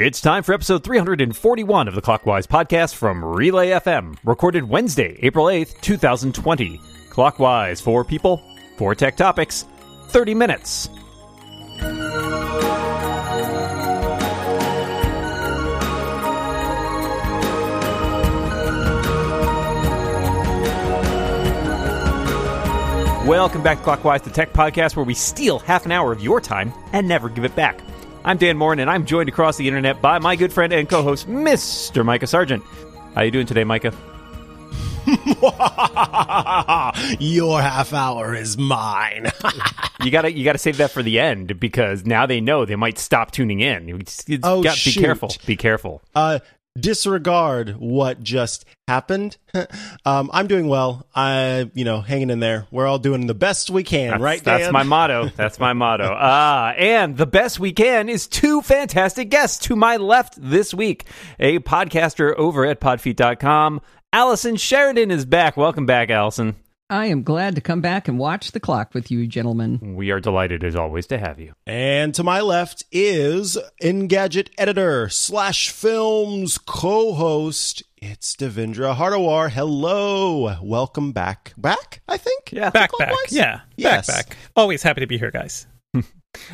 It's time for episode 341 of the Clockwise podcast from Relay FM, recorded Wednesday, April 8th, 2020. Clockwise, four people, four tech topics, 30 minutes. Welcome back to Clockwise, the tech podcast where we steal half an hour of your time and never give it back. I'm Dan Moren, and I'm joined across the internet by my good friend and co-host, Mr. Micah Sargent. How you doing today, Micah? Your half hour is mine. you gotta you gotta save that for the end because now they know they might stop tuning in. Just- you Oh, got- be careful. Be careful. uh, disregard what just happened. um, I'm doing well. I, you know, hanging in there. We're all doing the best we can, That's, right? that's my motto. That's my motto. Ah, and the best we can is two fantastic guests to my left this week. A podcaster over at podfeet.com. Allison Sheridan is back. Welcome back, Allison. I am glad to come back and watch the clock with you, gentlemen. We are delighted as always to have you. And to my left is Engadget editor slash films co-host. It's Devindra Hardawar. Hello, welcome back. Back, I think. Yeah. Back, back. Yeah. Yes. Back, back. Always happy to be here, guys.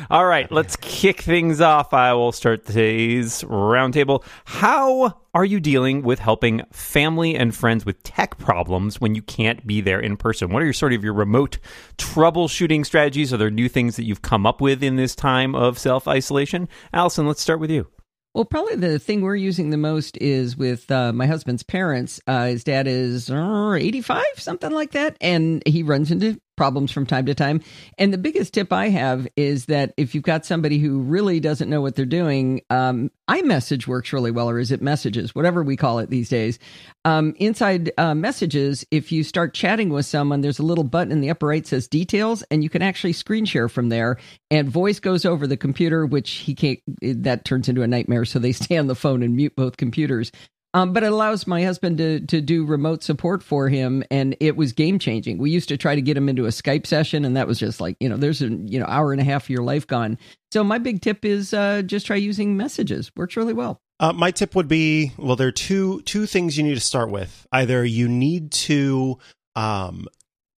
All right, let's kick things off. I will start today's roundtable. How are you dealing with helping family and friends with tech problems when you can't be there in person? What are your sort of your remote troubleshooting strategies? Are there new things that you've come up with in this time of self isolation? Allison, let's start with you. Well, probably the thing we're using the most is with uh, my husband's parents. Uh, his dad is uh, 85, something like that. And he runs into problems from time to time. And the biggest tip I have is that if you've got somebody who really doesn't know what they're doing, um, iMessage works really well, or is it messages, whatever we call it these days. Um, inside uh, messages, if you start chatting with someone, there's a little button in the upper right says details, and you can actually screen share from there. And voice goes over the computer, which he can't. That turns into a nightmare. So they stay on the phone and mute both computers. Um, but it allows my husband to to do remote support for him, and it was game changing. We used to try to get him into a Skype session, and that was just like you know, there's a you know hour and a half of your life gone. So my big tip is uh, just try using messages. Works really well. Uh, my tip would be well, there are two two things you need to start with. Either you need to um,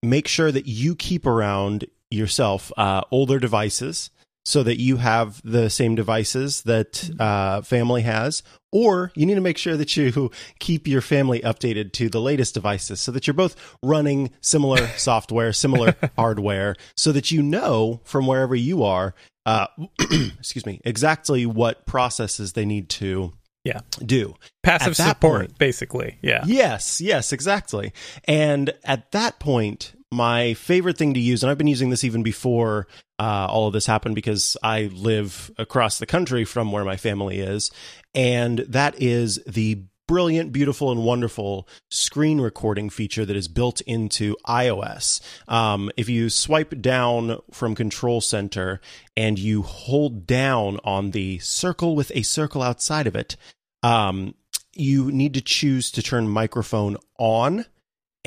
make sure that you keep around yourself uh, older devices so that you have the same devices that uh, family has, or you need to make sure that you keep your family updated to the latest devices so that you're both running similar software, similar hardware, so that you know from wherever you are, uh, excuse me, exactly what processes they need to Yeah. do. Passive support, point- basically. Yeah. Yes, yes, exactly. And at that point, my favorite thing to use, and I've been using this even before uh, all of this happened because I live across the country from where my family is, and that is the brilliant, beautiful, and wonderful screen recording feature that is built into iOS. Um, if you swipe down from Control Center and you hold down on the circle with a circle outside of it, um, you need to choose to turn microphone on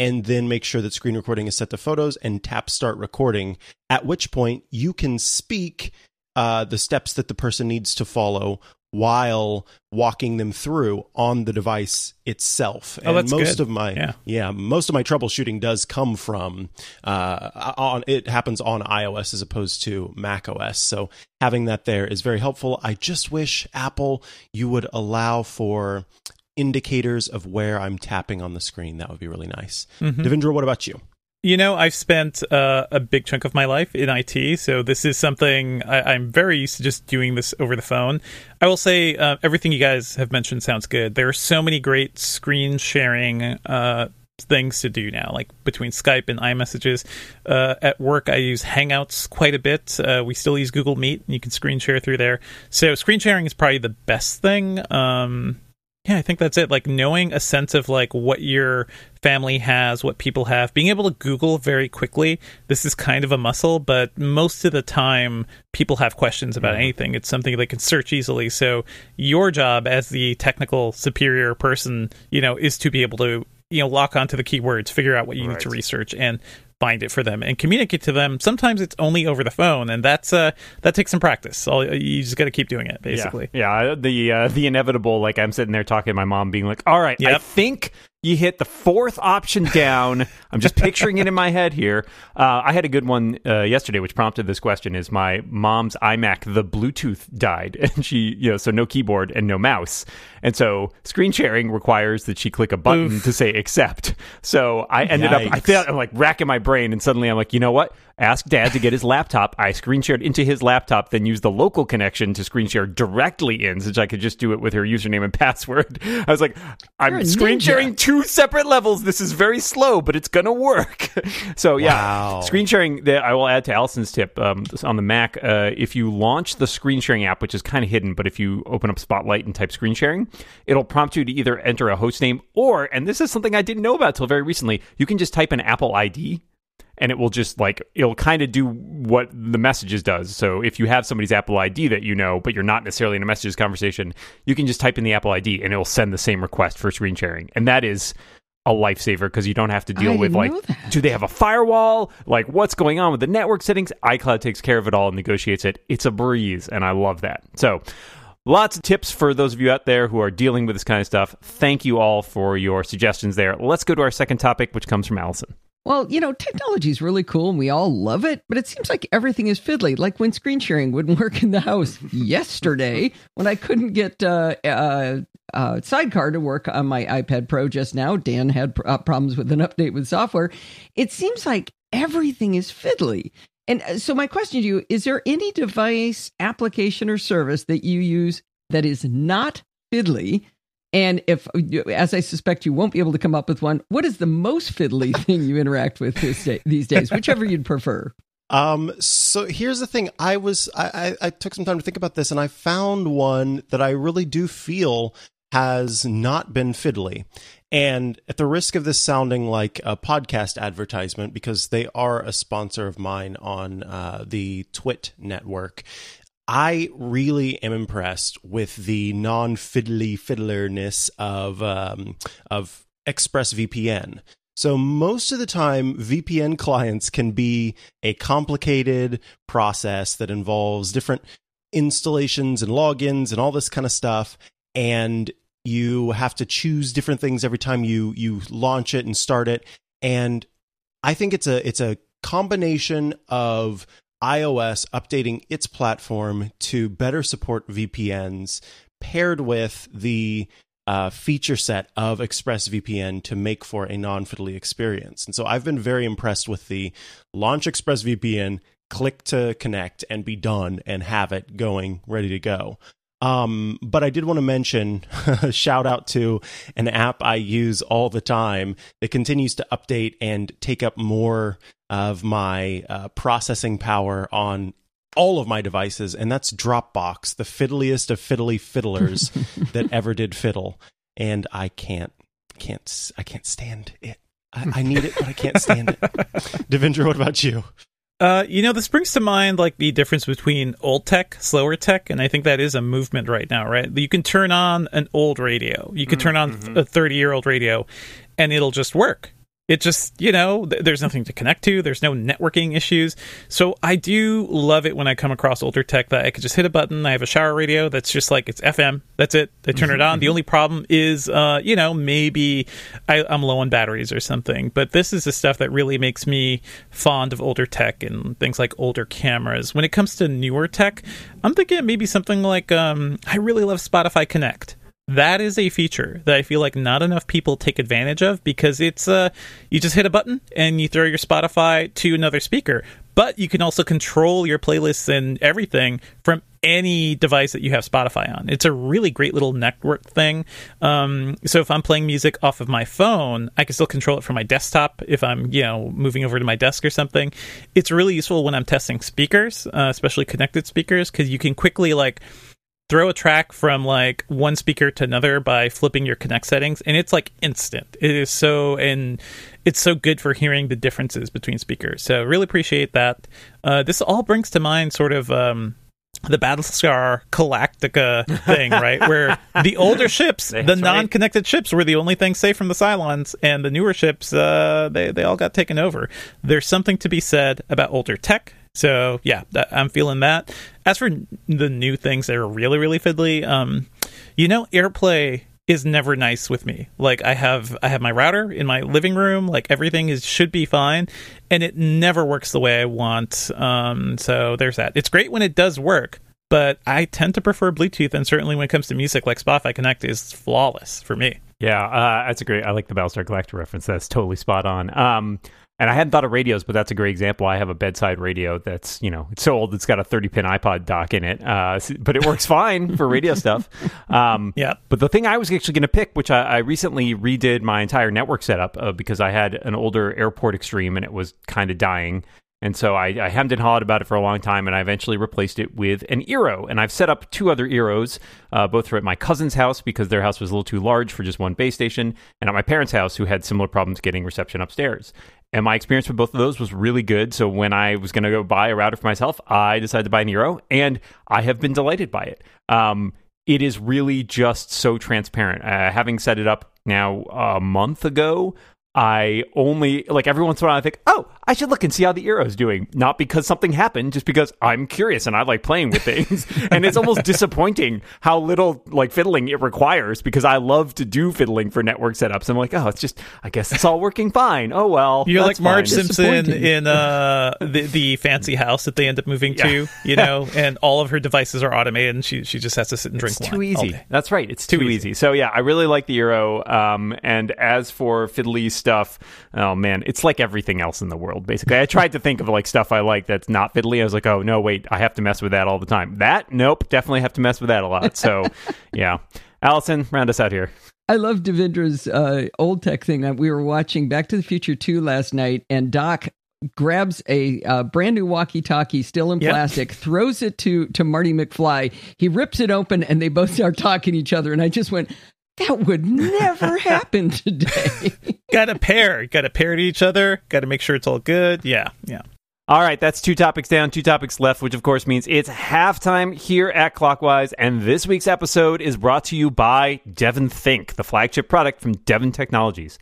and then make sure that screen recording is set to photos and tap start recording, at which point you can speak uh, the steps that the person needs to follow while walking them through on the device itself. Oh, that's most good. of my Yeah. most of my troubleshooting does come from uh, on it happens on iOS as opposed to Mac OS. So having that there is very helpful. I just wish Apple you would allow for indicators of where I'm tapping on the screen. That would be really nice. Mhm. Devindra, what about you? You know, I've spent uh, a big chunk of my life in IT, so this is something I, I'm very used to just doing this over the phone. I will say uh, everything you guys have mentioned sounds good. There are so many great screen sharing uh, things to do now, like between Skype and iMessages. Uh, at work, I use Hangouts quite a bit. Uh, we still use Google Meet, and you can screen share through there. So screen sharing is probably the best thing. Um, yeah, I think that's it. Like knowing a sense of like what your family has, what people have, being able to Google very quickly. This is kind of a muscle, but most of the time people have questions about mm-hmm. anything. It's something they can search easily. So your job as the technical superior person, you know, is to be able to, you know, lock onto the keywords, figure out what you need to research and find it for them and communicate to them. Sometimes it's only over the phone, and that's uh that takes some practice. All, you just got to keep doing it, basically. Yeah, yeah the uh, the inevitable. Like I'm sitting there talking to my mom, being like, "All right, I think you hit the fourth option down." I'm just picturing it in my head here. Uh, I had a good one uh, yesterday, which prompted this question: Is my mom's iMac the Bluetooth died, and she, you know, so no keyboard and no mouse, and so screen sharing requires that she click a button Oof. to say accept. So I ended up, I Yikes. felt I'm like racking my brain, and suddenly I'm like, you know what? Ask dad to get his laptop. I screen shared into his laptop, then used the local connection to screen share directly in, since I could just do it with her username and password. I was like, I'm screen ninja. sharing two separate levels. This is very slow, but it's gonna work. so yeah, Wow. screen sharing. The, I will add to Allison's tip um, on the Mac. Uh, if you launch the screen sharing app, which is kind of hidden, but if you open up Spotlight and type screen sharing, it'll prompt you to either enter a host name or, and this is something I didn't know about till very recently, you can just type an Apple ID and it will just like it'll kind of do what the messages does. So if you have somebody's Apple ID that you know, but you're not necessarily in a messages conversation, you can just type in the Apple ID and it'll send the same request for screen sharing. And that is a lifesaver because you don't have to deal I with like do they have a firewall? Like what's going on with the network settings? iCloud takes care of it all and negotiates it. It's a breeze and I love that. So Lots of tips for those of you out there who are dealing with this kind of stuff. Thank you all for your suggestions there. Let's go to our second topic, which comes from Allison. Well, you know, technology is really cool and we all love it, but it seems like everything is fiddly. Like when screen sharing wouldn't work in the house yesterday when I couldn't get uh, uh, uh, Sidecar to work on my iPad Pro just now. Dan had uh, problems with an update with software. It seems like everything is fiddly. And uh, so, my question to you is there any device, application, or service that you use that is not fiddly? And if, as I suspect, you won't be able to come up with one, what is the most fiddly thing you interact with this day, these days? Whichever you'd prefer. Um, so here's the thing. I was I, I, I took some time to think about this, and I found one that I really do feel has not been fiddly. And at the risk of this sounding like a podcast advertisement, because they are a sponsor of mine on uh, the Twit network, I really am impressed with the non fiddly fiddlerness of um, of ExpressVPN. So most of the time, VPN clients can be a complicated process that involves different installations and logins and all this kind of stuff, and you have to choose different things every time you you launch it and start it. And I think it's a it's a combination of iOS updating its platform to better support VPNs paired with the uh, feature set of ExpressVPN to make for a non fiddly experience. And so I've been very impressed with the launch ExpressVPN, click to connect, and be done and have it going ready to go. Um, but I did want to mention a shout out to an app I use all the time that continues to update and take up more of my uh, processing power on all of my devices, and that's Dropbox, the fiddliest of fiddly fiddlers that ever did fiddle. And I can't, can't, I can't stand it. I, I need it, but I can't stand it. Devindra, what about you? Uh, you know, this brings to mind like the difference between old tech, slower tech, and I think that is a movement right now, right? You can turn on an old radio, you can turn on a 30 year old radio, and it'll just work. It just, you know, th- there's nothing to connect to. There's no networking issues. So I do love it when I come across older tech that I could just hit a button. I have a shower radio that's just like it's FM. That's it. I turn it on. The only problem is, uh, you know, maybe I, I'm low on batteries or something. But this is the stuff that really makes me fond of older tech and things like older cameras. When it comes to newer tech, I'm thinking maybe something like um, I really love Spotify Connect that is a feature that I feel like not enough people take advantage of because it's uh you just hit a button and you throw your Spotify to another speaker. But you can also control your playlists and everything from any device that you have Spotify on. It's a really great little network thing. Um, so if I'm playing music off of my phone, I can still control it from my desktop if I'm, you know, moving over to my desk or something. It's really useful when I'm testing speakers, uh, especially connected speakers, because you can quickly like throw a track from like one speaker to another by flipping your connect settings and it's like instant it is so and it's so good for hearing the differences between speakers so really appreciate that uh, this all brings to mind sort of um, the Battlestar Galactica thing, right? Where the older ships, the right. non-connected ships, were the only things safe from the Cylons, and the newer ships, uh, they they all got taken over. There's something to be said about older tech. So yeah, that, I'm feeling that. As for the new things that are really really fiddly, um, you know, AirPlay is never nice with me. Like I have I have my router in my living room, like everything is should be fine, and it never works the way I want. Um, so there's that. It's great when it does work, but I tend to prefer Bluetooth, and certainly when it comes to music, like Spotify Connect is flawless for me. Yeah, uh, that's a great. I like the Battlestar Galactica reference. That's totally spot on. Um, and I hadn't thought of radios, but that's a great example. I have a bedside radio that's you know it's so old it's got a 30 pin iPod dock in it, uh, but it works fine for radio stuff. Um, Yeah. But the thing I was actually going to pick, which I, I recently redid my entire network setup uh, because I had an older Airport Extreme and it was kind of dying. And so I, I hemmed and hawed about it for a long time, and I eventually replaced it with an Eero. And I've set up two other Eeros, uh, both at my cousin's house because their house was a little too large for just one base station, and at my parents' house who had similar problems getting reception upstairs. And my experience with both of those was really good. So when I was going to go buy a router for myself, I decided to buy an Eero, and I have been delighted by it. Um, it is really just so transparent. Uh, having set it up now a month ago, I only like every once in a while I think, oh, I should look and see how the Eero's doing. Not because something happened, just because I'm curious and I like playing with things. and it's almost disappointing how little like fiddling it requires because I love to do fiddling for network setups. I'm like, oh, it's just I guess it's all working fine. Oh well. You're like Marge fine. Simpson in uh, the the fancy house that they end up moving to, you know, and all of her devices are automated, and she she just has to sit and drink It's too easy. That's right. It's too, Too easy. easy. So yeah, I really like the Eero. Um, and as for fiddly stuff, oh man, it's like everything else in the world. Basically, I tried to think of like stuff I like that's not fiddly. I was like, oh no, wait, I have to mess with that all the time. That nope, definitely have to mess with that a lot. So yeah, Allison, round us out here. I love Devindra's uh, old tech thing. Uh, We were watching Back to the Future 2 last night, and Doc grabs a uh, brand new walkie-talkie still in Yep. plastic throws it to to marty mcfly he rips it open and they both start talking to each other and i just went that would never happen today Got to pair, got to pair to each other. Got to make sure it's all good. Yeah, yeah. All right, that's two topics down, two topics left, which of course means it's halftime here at Clockwise. And this week's episode is brought to you by DEVONthink, the flagship product from DEVONtechnologies.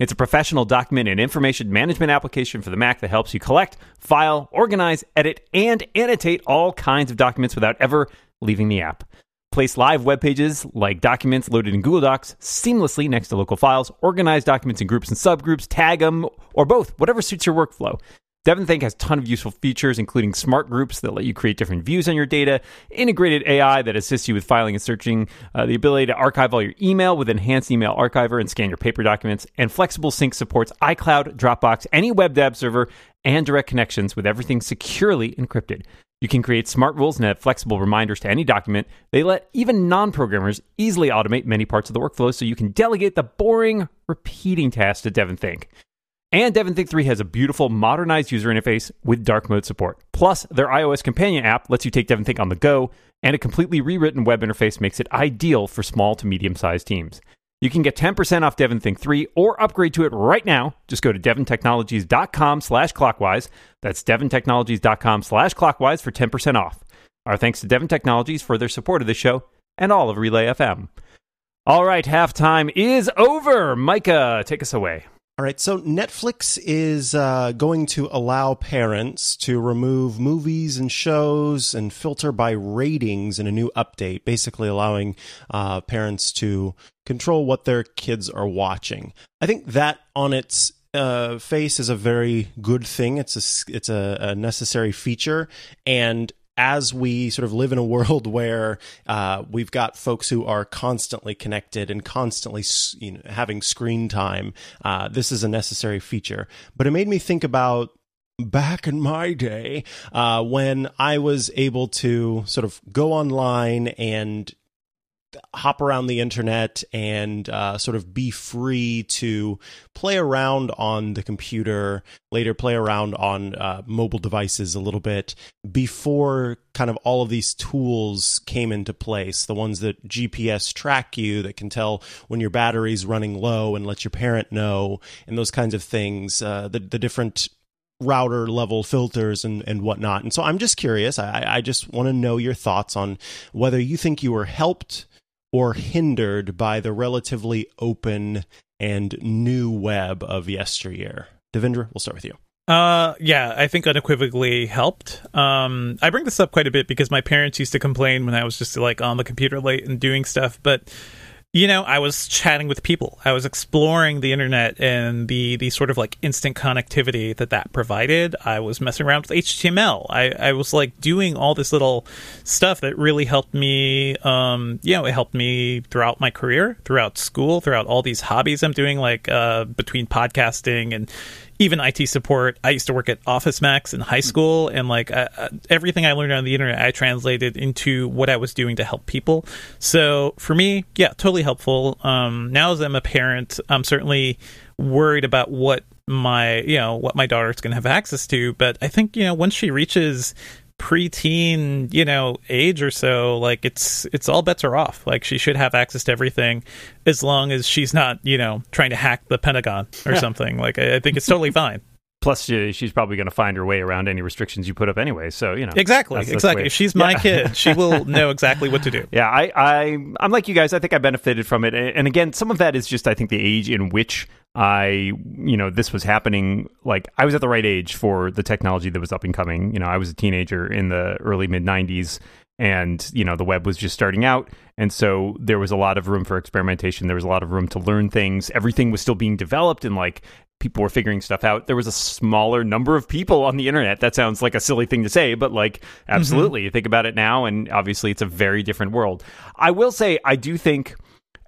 It's a professional document and information management application for the Mac that helps you collect, file, organize, edit, and annotate all kinds of documents without ever leaving the app. Place live web pages like documents loaded in Google Docs seamlessly next to local files, organize documents in groups and subgroups, tag them, or both, whatever suits your workflow. DEVONthink has a ton of useful features, including smart groups that let you create different views on your data, integrated AI that assists you with filing and searching, uh, the ability to archive all your email with enhanced email archiver and scan your paper documents, and flexible sync supports iCloud, Dropbox, any WebDAV server, and direct connections with everything securely encrypted. You can create smart rules and add flexible reminders to any document. They let even non programmers easily automate many parts of the workflow so you can delegate the boring, repeating tasks to DEVONthink. And DEVONthink 3 has a beautiful modernized user interface with dark mode support. Plus, their iOS companion app lets you take DEVONthink on the go, and a completely rewritten web interface makes it ideal for small to medium sized teams. You can get 10% off DEVONthink 3 or upgrade to it right now. Just go to devontechnologies.com slash clockwise. That's devontechnologies.com slash clockwise for 10% off. Our thanks to DEVONtechnologies for their support of the show and all of Relay FM. All right, halftime is over. Micah, take us away. All right, so Netflix is uh, going to allow parents to remove movies and shows and filter by ratings in a new update, basically allowing uh, parents to control what their kids are watching. I think that on its uh, face is a very good thing. It's a it's a, a necessary feature, and as we sort of live in a world where uh, we've got folks who are constantly connected and constantly you know, having screen time, uh, this is a necessary feature. But it made me think about back in my day uh, when I was able to sort of go online and hop around the internet and uh, sort of be free to play around on the computer, later play around on uh, mobile devices a little bit before kind of all of these tools came into place. The ones that GPS track you, that can tell when your battery's running low and let your parent know, and those kinds of things. Uh, the the different router level filters and, and whatnot. And so I'm just curious. I, I just want to know your thoughts on whether you think you were helped or hindered by the relatively open and new web of yesteryear. Devindra, we'll start with you. Uh, yeah, I think unequivocally helped. Um, I bring this up quite a bit because my parents used to complain when I was just like on the computer late and doing stuff, but you know, I was chatting with people. I was exploring the internet and the the sort of like instant connectivity that that provided. I was messing around with HTML. I, I was like doing all this little stuff that really helped me. Um, you know, it helped me throughout my career, throughout school, throughout all these hobbies I'm doing, like uh, between podcasting and even IT support. I used to work at Office Max in high school, and like uh, uh, everything I learned on the internet, I translated into what I was doing to help people. So for me, yeah, totally helpful. Um, now as I'm a parent, I'm certainly worried about what my you know what my daughter's going to have access to but i think you know once she reaches preteen, you know, age or so, like it's it's all bets are off. Like she should have access to everything as long as she's not, you know, trying to hack the Pentagon or something. Like I, I think it's totally fine. Plus, she's probably going to find her way around any restrictions you put up anyway. So you know, exactly, that's, that's exactly. If she's my yeah. kid, she will know exactly what to do. Yeah, I, I, I'm like you guys. I think I benefited from it, and again, some of that is just I think the age in which I, you know, this was happening. Like I was at the right age for the technology that was up and coming. You know, I was a teenager in the early mid '90s, and you know the web was just starting out. And so there was a lot of room for experimentation. There was a lot of room to learn things. Everything was still being developed and like people were figuring stuff out. There was a smaller number of people on the internet. That sounds like a silly thing to say but like mm-hmm. absolutely. Mm-hmm. you think about it now and obviously it's a very different world. I will say i do think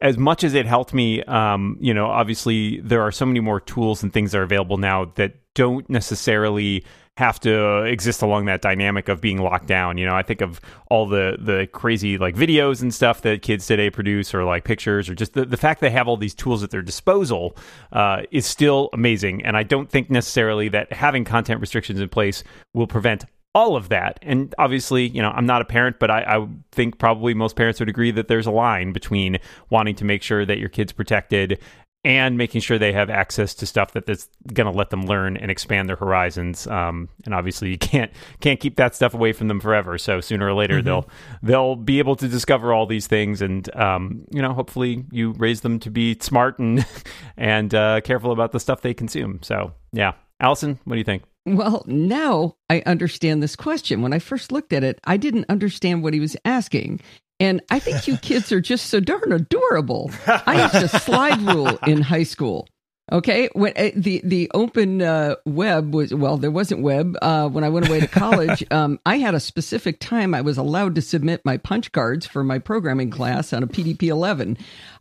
as much as it helped me, um, you know, obviously there are so many more tools and things that are available now that don't necessarily have to exist along that dynamic of being locked down. You know, I think of all the the crazy like videos and stuff that kids today produce, or like pictures, or just the, the fact they have all these tools at their disposal uh, is still amazing. And I don't think necessarily that having content restrictions in place will prevent all of that. And obviously, you know, I'm not a parent, but I, I, think probably most parents would agree that there's a line between wanting to make sure that your kid's protected and making sure they have access to stuff that that's going to let them learn and expand their horizons. Um, and obviously, you can't can't keep that stuff away from them forever. So sooner or later, mm-hmm. they'll they'll be able to discover all these things, and um, you know, hopefully, you raise them to be smart and and uh, careful about the stuff they consume. So yeah, Allison, what do you think? Well, now I understand this question. When I first looked at it, I didn't understand what he was asking. And I think you kids are just so darn adorable. I used a slide rule in high school. Okay, when uh, the the open uh, web was well, there wasn't web uh, when I went away to college. um, I had a specific time I was allowed to submit my punch cards for my programming class on a PDP eleven.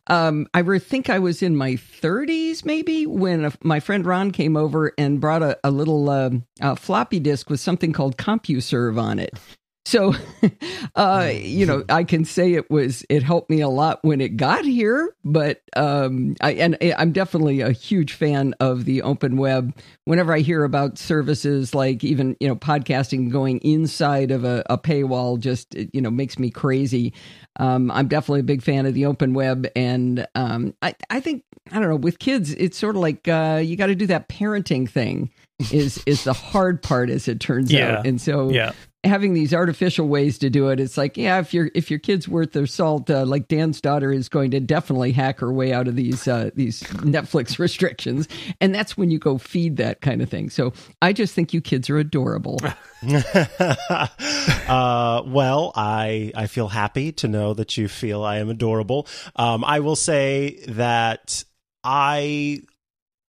Um, I think I was in my 30s, maybe, when a, my friend Ron came over and brought a, a little uh, a floppy disk with something called CompuServe on it. So, uh, you know, I can say it was it helped me a lot when it got here, but um, I and I'm definitely a huge fan of the open web. Whenever I hear about services like even you know podcasting going inside of a, a paywall, just you know makes me crazy. Um, I'm definitely a big fan of the open web, and um, I I think I don't know with kids, it's sort of like uh, you got to do that parenting thing is is the hard part as it turns yeah. out. And so yeah having these artificial ways to do it it's like yeah if your if your kid's worth their salt uh, like dan's daughter is going to definitely hack her way out of these uh, these netflix restrictions. And that's when you go feed that kind of thing. So i just think you kids are adorable. Uh, well i i feel happy to know that you feel i am adorable. Um, i will say that i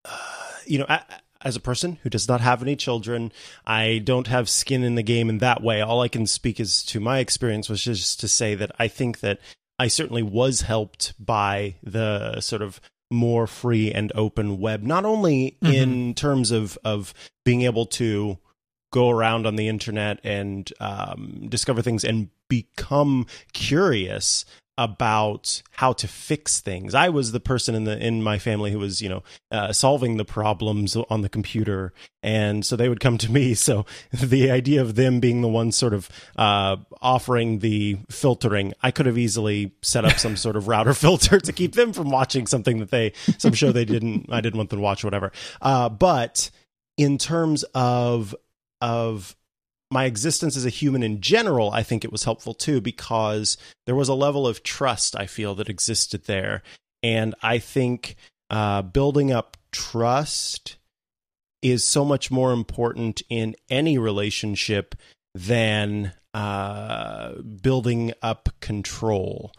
uh, you know I, as a person who does not have any children, I don't have skin in the game in that way. All I can speak is to my experience, which is to say that I think that I certainly was helped by the sort of more free and open web, not only mm-hmm. in terms of of being able to go around on the internet and um, discover things and become curious about how to fix things. I was the person in the in my family who was, you know, uh, solving the problems on the computer, and so they would come to me. So the idea of them being the ones sort of uh, offering the filtering, I could have easily set up some sort of router filter to keep them from watching something that they some show they didn't I didn't want them to watch, or whatever. Uh, but in terms of of my existence as a human in general, I think it was helpful too because there was a level of trust I feel that existed there, and I think uh, building up trust is so much more important in any relationship than uh, building up control.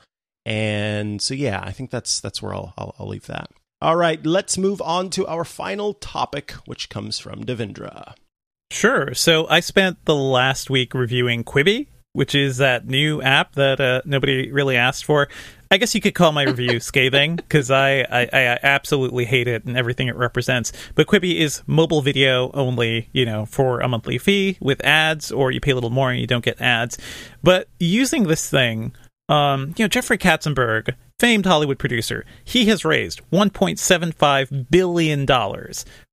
And so, yeah, I think that's that's where I'll, I'll, I'll leave that. All right, let's move on to our final topic, which comes from Devindra. Sure. So I spent the last week reviewing Quibi, which is that new app that uh, nobody really asked for. I guess you could call my review scathing because I, I, I, absolutely hate it and everything it represents. But Quibi is mobile video only, you know, for a monthly fee with ads, or you pay a little more and you don't get ads. But using this thing, um, you know, Jeffrey Katzenberg, famed Hollywood producer, he has raised $1.75 billion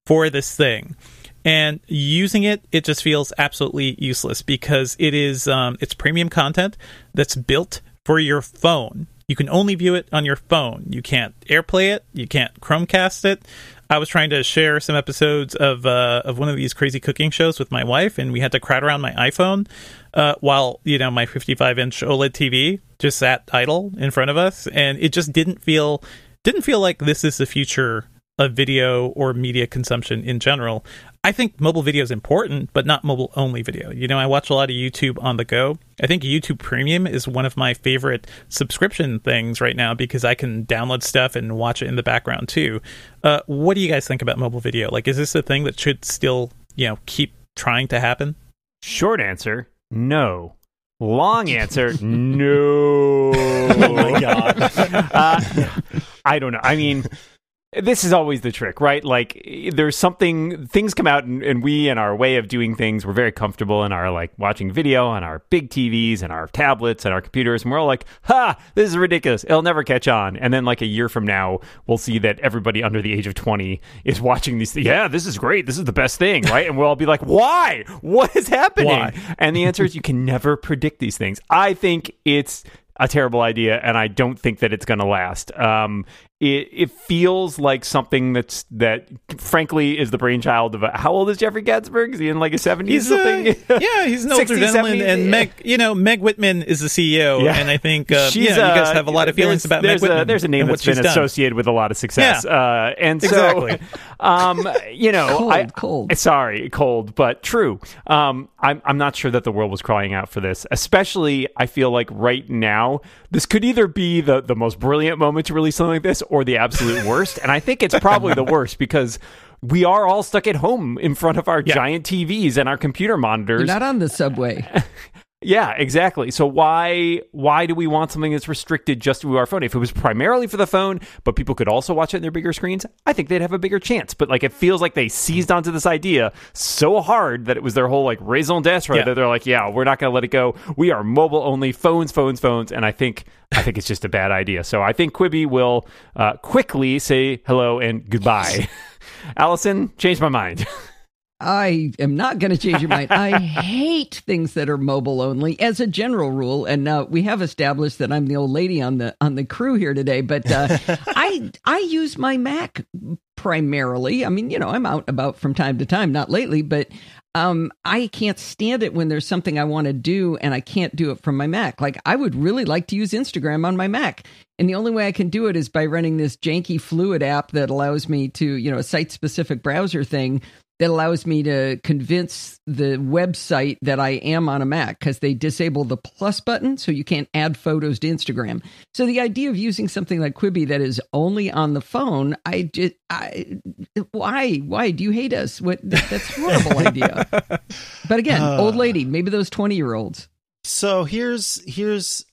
for this thing and using it it just feels absolutely useless because it is um, it's premium content that's built for your phone. You can only view it on your phone. You can't airplay it. You can't chromecast it. I was trying to share some episodes of uh, of one of these crazy cooking shows with my wife and we had to crowd around my iphone uh, while you know my 55 inch oled tv just sat idle in front of us. And it just didn't feel didn't feel like this is the future of video or media consumption in general. I think mobile video is important, but not mobile only video. You know, I watch a lot of YouTube on the go. I think YouTube Premium is one of my favorite subscription things right now because I can download stuff and watch it in the background too. Uh, what do you guys think about mobile video? Like, is this a thing that should still, you know, keep trying to happen? Short answer no. Long answer no. oh my God. uh, I don't know. I mean, this is always the trick, right? Like there's something things come out and, and, we and our way of doing things, we're very comfortable in our like watching video on our big TVs and our tablets and our computers and we're all like, "Ha, this is ridiculous. It'll never catch on." And then like a year from now, we'll see that everybody under the age of 20 is watching these yeah, this is great. This is the best thing, right? And we'll all be like, "Why? What is happening?" Why? And the answer is you can never predict these things. I think it's a terrible idea, and I don't think that it's going to last. Um, it, it feels like something that's that frankly is the brainchild of a, how old is Jeffrey Katzenberg? Is he in like his seventies? Uh, yeah, he's an older 60s, gentleman, 70s, and Meg, you know, Meg Whitman is the CEO, yeah. and I think uh, yeah, you guys have a lot of feelings about Meg Whitman. A, there's a name that's been associated with a lot of success, yeah. uh, and so, exactly. um, you know, cold, I, cold. Sorry, cold, but true. Um, I'm I'm not sure that the world was crying out for this. Especially, I feel like right now, this could either be the the most brilliant moment to release something like this, or the absolute worst and I think it's probably the worst because we are all stuck at home in front of our yeah. giant TVs and our computer monitors. You're not on the subway. yeah, exactly. So why why do we want something that's restricted just to our phone? If it was primarily for the phone, but people could also watch it in their bigger screens, I think they'd have a bigger chance. But like it feels like they seized onto this idea so hard that it was their whole like raison d'etre yeah. that they're like, yeah, we're not going to let it go. We are mobile only, phones, phones, phones, and I think I think it's just a bad idea. So I think Quibi will uh, quickly say hello and goodbye. Allison, change my mind. I am not going to change your mind. I hate things that are mobile only as a general rule. And uh, we have established that I'm the old lady on the on the crew here today. But uh, I I use my Mac primarily. I mean, you know, I'm out about from time to time, not lately, but um, I can't stand it when there's something I want to do and I can't do it from my Mac. Like I would really like to use Instagram on my Mac. And the only way I can do it is by running this janky fluid app that allows me to, you know, a site specific browser thing that allows me to convince the website that I am on a Mac because they disable the plus button so you can't add photos to Instagram. So the idea of using something like Quibi that is only on the phone, I just, I, why, why do you hate us? What that's a horrible idea. But again, uh, old lady, maybe those twenty year olds. So here's here's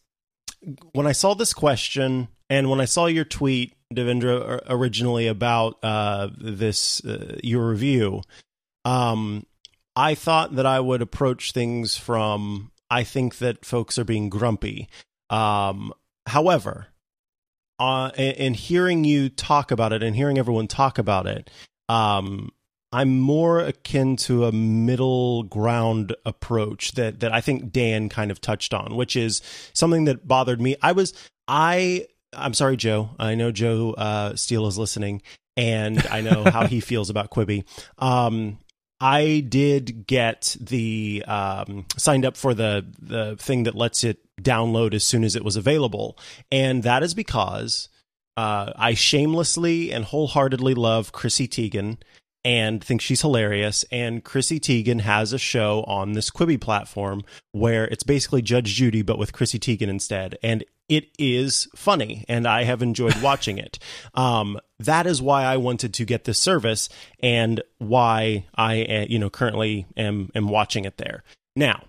when I saw this question and when I saw your tweet Devindra originally about uh, this uh, your review, um, I thought that I would approach things from I think that folks are being grumpy. Um, however, uh, in hearing you talk about it and hearing everyone talk about it, um, I'm more akin to a middle ground approach that that I think Dan kind of touched on, which is something that bothered me. I was I I'm sorry, Joe. I know Joe uh, Steele is listening, and I know how he feels about Quibi. Um, I did get the um, signed up for the the thing that lets it download as soon as it was available, and that is because uh, I shamelessly and wholeheartedly love Chrissy Teigen and thinks she's hilarious. And Chrissy Teigen has a show on this Quibi platform where it's basically Judge Judy, but with Chrissy Teigen instead. And it is funny, and I have enjoyed watching it. Um, that is why I wanted to get this service, and why I, uh, you know, currently am am watching it there. Now,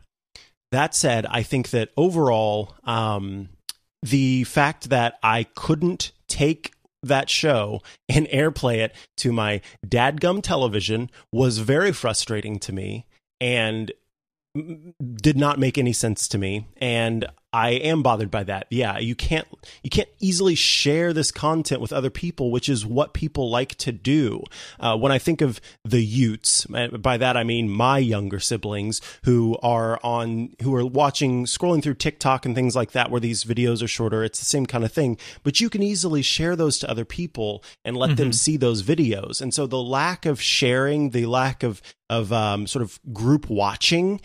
that said, I think that overall, um, the fact that I couldn't take that show and airplay it to my dadgum television was very frustrating to me and did not make any sense to me. And I am bothered by that. Yeah, you can't you can't easily share this content with other people, which is what people like to do. Uh, when I think of the Utes, by that I mean my younger siblings who are on who are watching scrolling through TikTok and things like that, where these videos are shorter. It's the same kind of thing, but you can easily share those to other people and let mm-hmm. them see those videos. And so the lack of sharing, the lack of of um, sort of group watching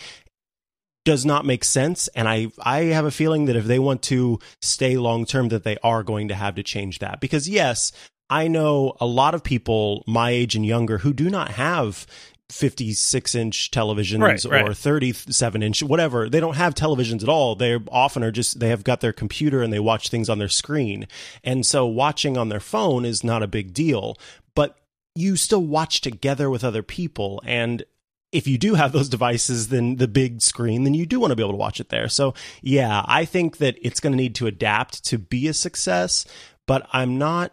does not make sense. And i i have a feeling that if they want to stay long term that they are going to have to change that. Because yes i know a lot of people my age and younger who do not have 56 inch televisions right, or 37 inch whatever. They don't have televisions at all. They often are just they have got their computer and they watch things on their screen. And so watching on their phone is not a big deal. But you still watch together with other people. And if you do have those devices, then the big screen, then you do want to be able to watch it there. So, yeah, I think that it's going to need to adapt to be a success, but I'm not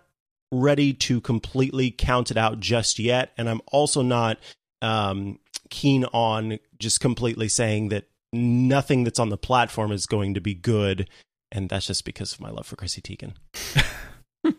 ready to completely count it out just yet. And I'm also not um, keen on just completely saying that nothing that's on the platform is going to be good. And that's just because of my love for Chrissy Teigen.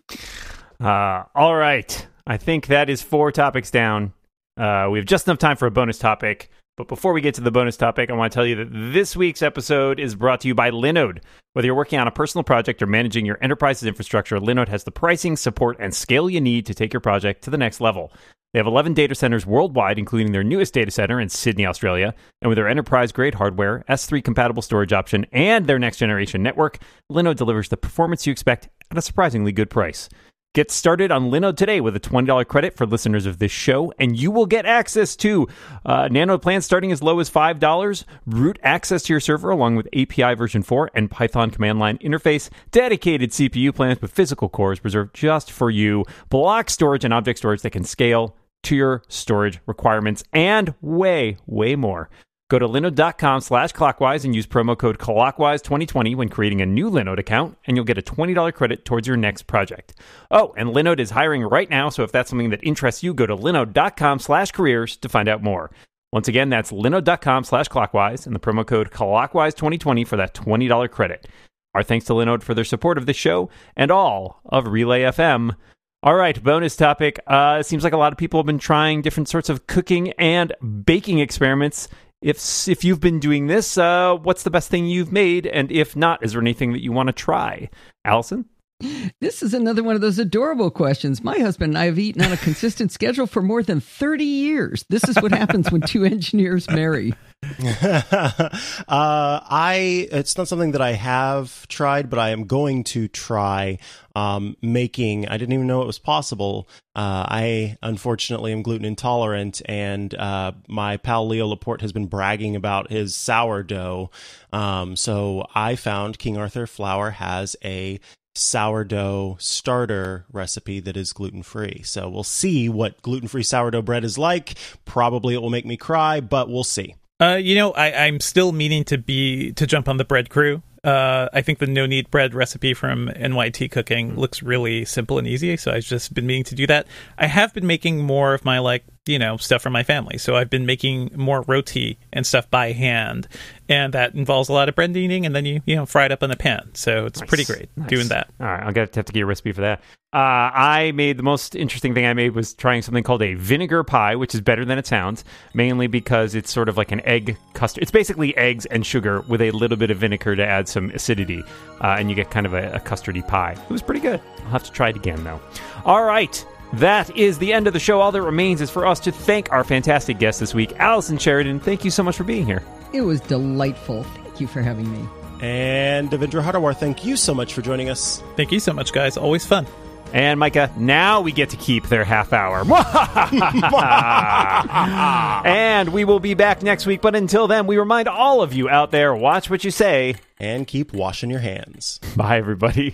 uh, all right. I think that is four topics down. Uh, we have just enough time for a bonus topic. But before we get to the bonus topic, I want to tell you that this week's episode is brought to you by Linode. Whether you're working on a personal project or managing your enterprise's infrastructure, Linode has the pricing, support, and scale you need to take your project to the next level. They have 11 data centers worldwide, including their newest data center in Sydney, Australia. And with their enterprise grade hardware, S3 compatible storage option, and their next generation network, Linode delivers the performance you expect at a surprisingly good price. Get started on Linode today with a $20 credit for listeners of this show, and you will get access to uh, Nanode plans starting as low as $5, root access to your server along with API version 4 and Python command line interface, dedicated CPU plans with physical cores reserved just for you, block storage and object storage that can scale to your storage requirements, and way, way more. Go to linode.com slash clockwise and use promo code clockwise2020 when creating a new Linode account, and you'll get a $20 credit towards your next project. Oh, and Linode is hiring right now, so if that's something that interests you, go to linode.com slash careers to find out more. Once again, that's linode.com slash clockwise and the promo code clockwise2020 for that $20 credit. Our thanks to Linode for their support of this show and all of Relay FM. All right, bonus topic. Uh, it seems like a lot of people have been trying different sorts of cooking and baking experiments if if you've been doing this, uh, what's the best thing you've made? And if not, is there anything that you want to try, Allison? This is another one of those adorable questions. My husband and I have eaten on a consistent schedule for more than 30 years. This is what happens when two engineers marry. uh, I it's not something that I have tried, but I am going to try um, making. I didn't even know it was possible. Uh, I unfortunately am gluten intolerant, and uh, my pal Leo Laporte has been bragging about his sourdough. Um, so I found King Arthur Flour has a sourdough starter recipe that is gluten free. So we'll see what gluten free sourdough bread is like. Probably it will make me cry, but we'll see. Uh, you know, I, I'm still meaning to be to jump on the bread crew. Uh, I think the no knead bread recipe from NYT Cooking looks really simple and easy. So I've just been meaning to do that. I have been making more of my like you know stuff for my family. So I've been making more roti and stuff by hand, and that involves a lot of bread kneading, and then you you know fry it up in the pan. So it's nice. pretty great nice. doing that. All right, I'll get to have to get a recipe for that. Uh, I made the most interesting thing I made was trying something called a vinegar pie, which is better than it sounds, mainly because it's sort of like an egg custard. It's basically eggs and sugar with a little bit of vinegar to add some acidity, uh, and you get kind of a, a custardy pie. It was pretty good. I'll have to try it again though. All right. That is the end of the show. All that remains is for us to thank our fantastic guest this week, Allison Sheridan. Thank you so much for being here. It was delightful. Thank you for having me. And Devindra Hardawar, thank you so much for joining us. Thank you so much, guys. Always fun. And Micah, now we get to keep their half hour. and we will be back next week. But until then, we remind all of you out there watch what you say. And keep washing your hands. Bye, everybody.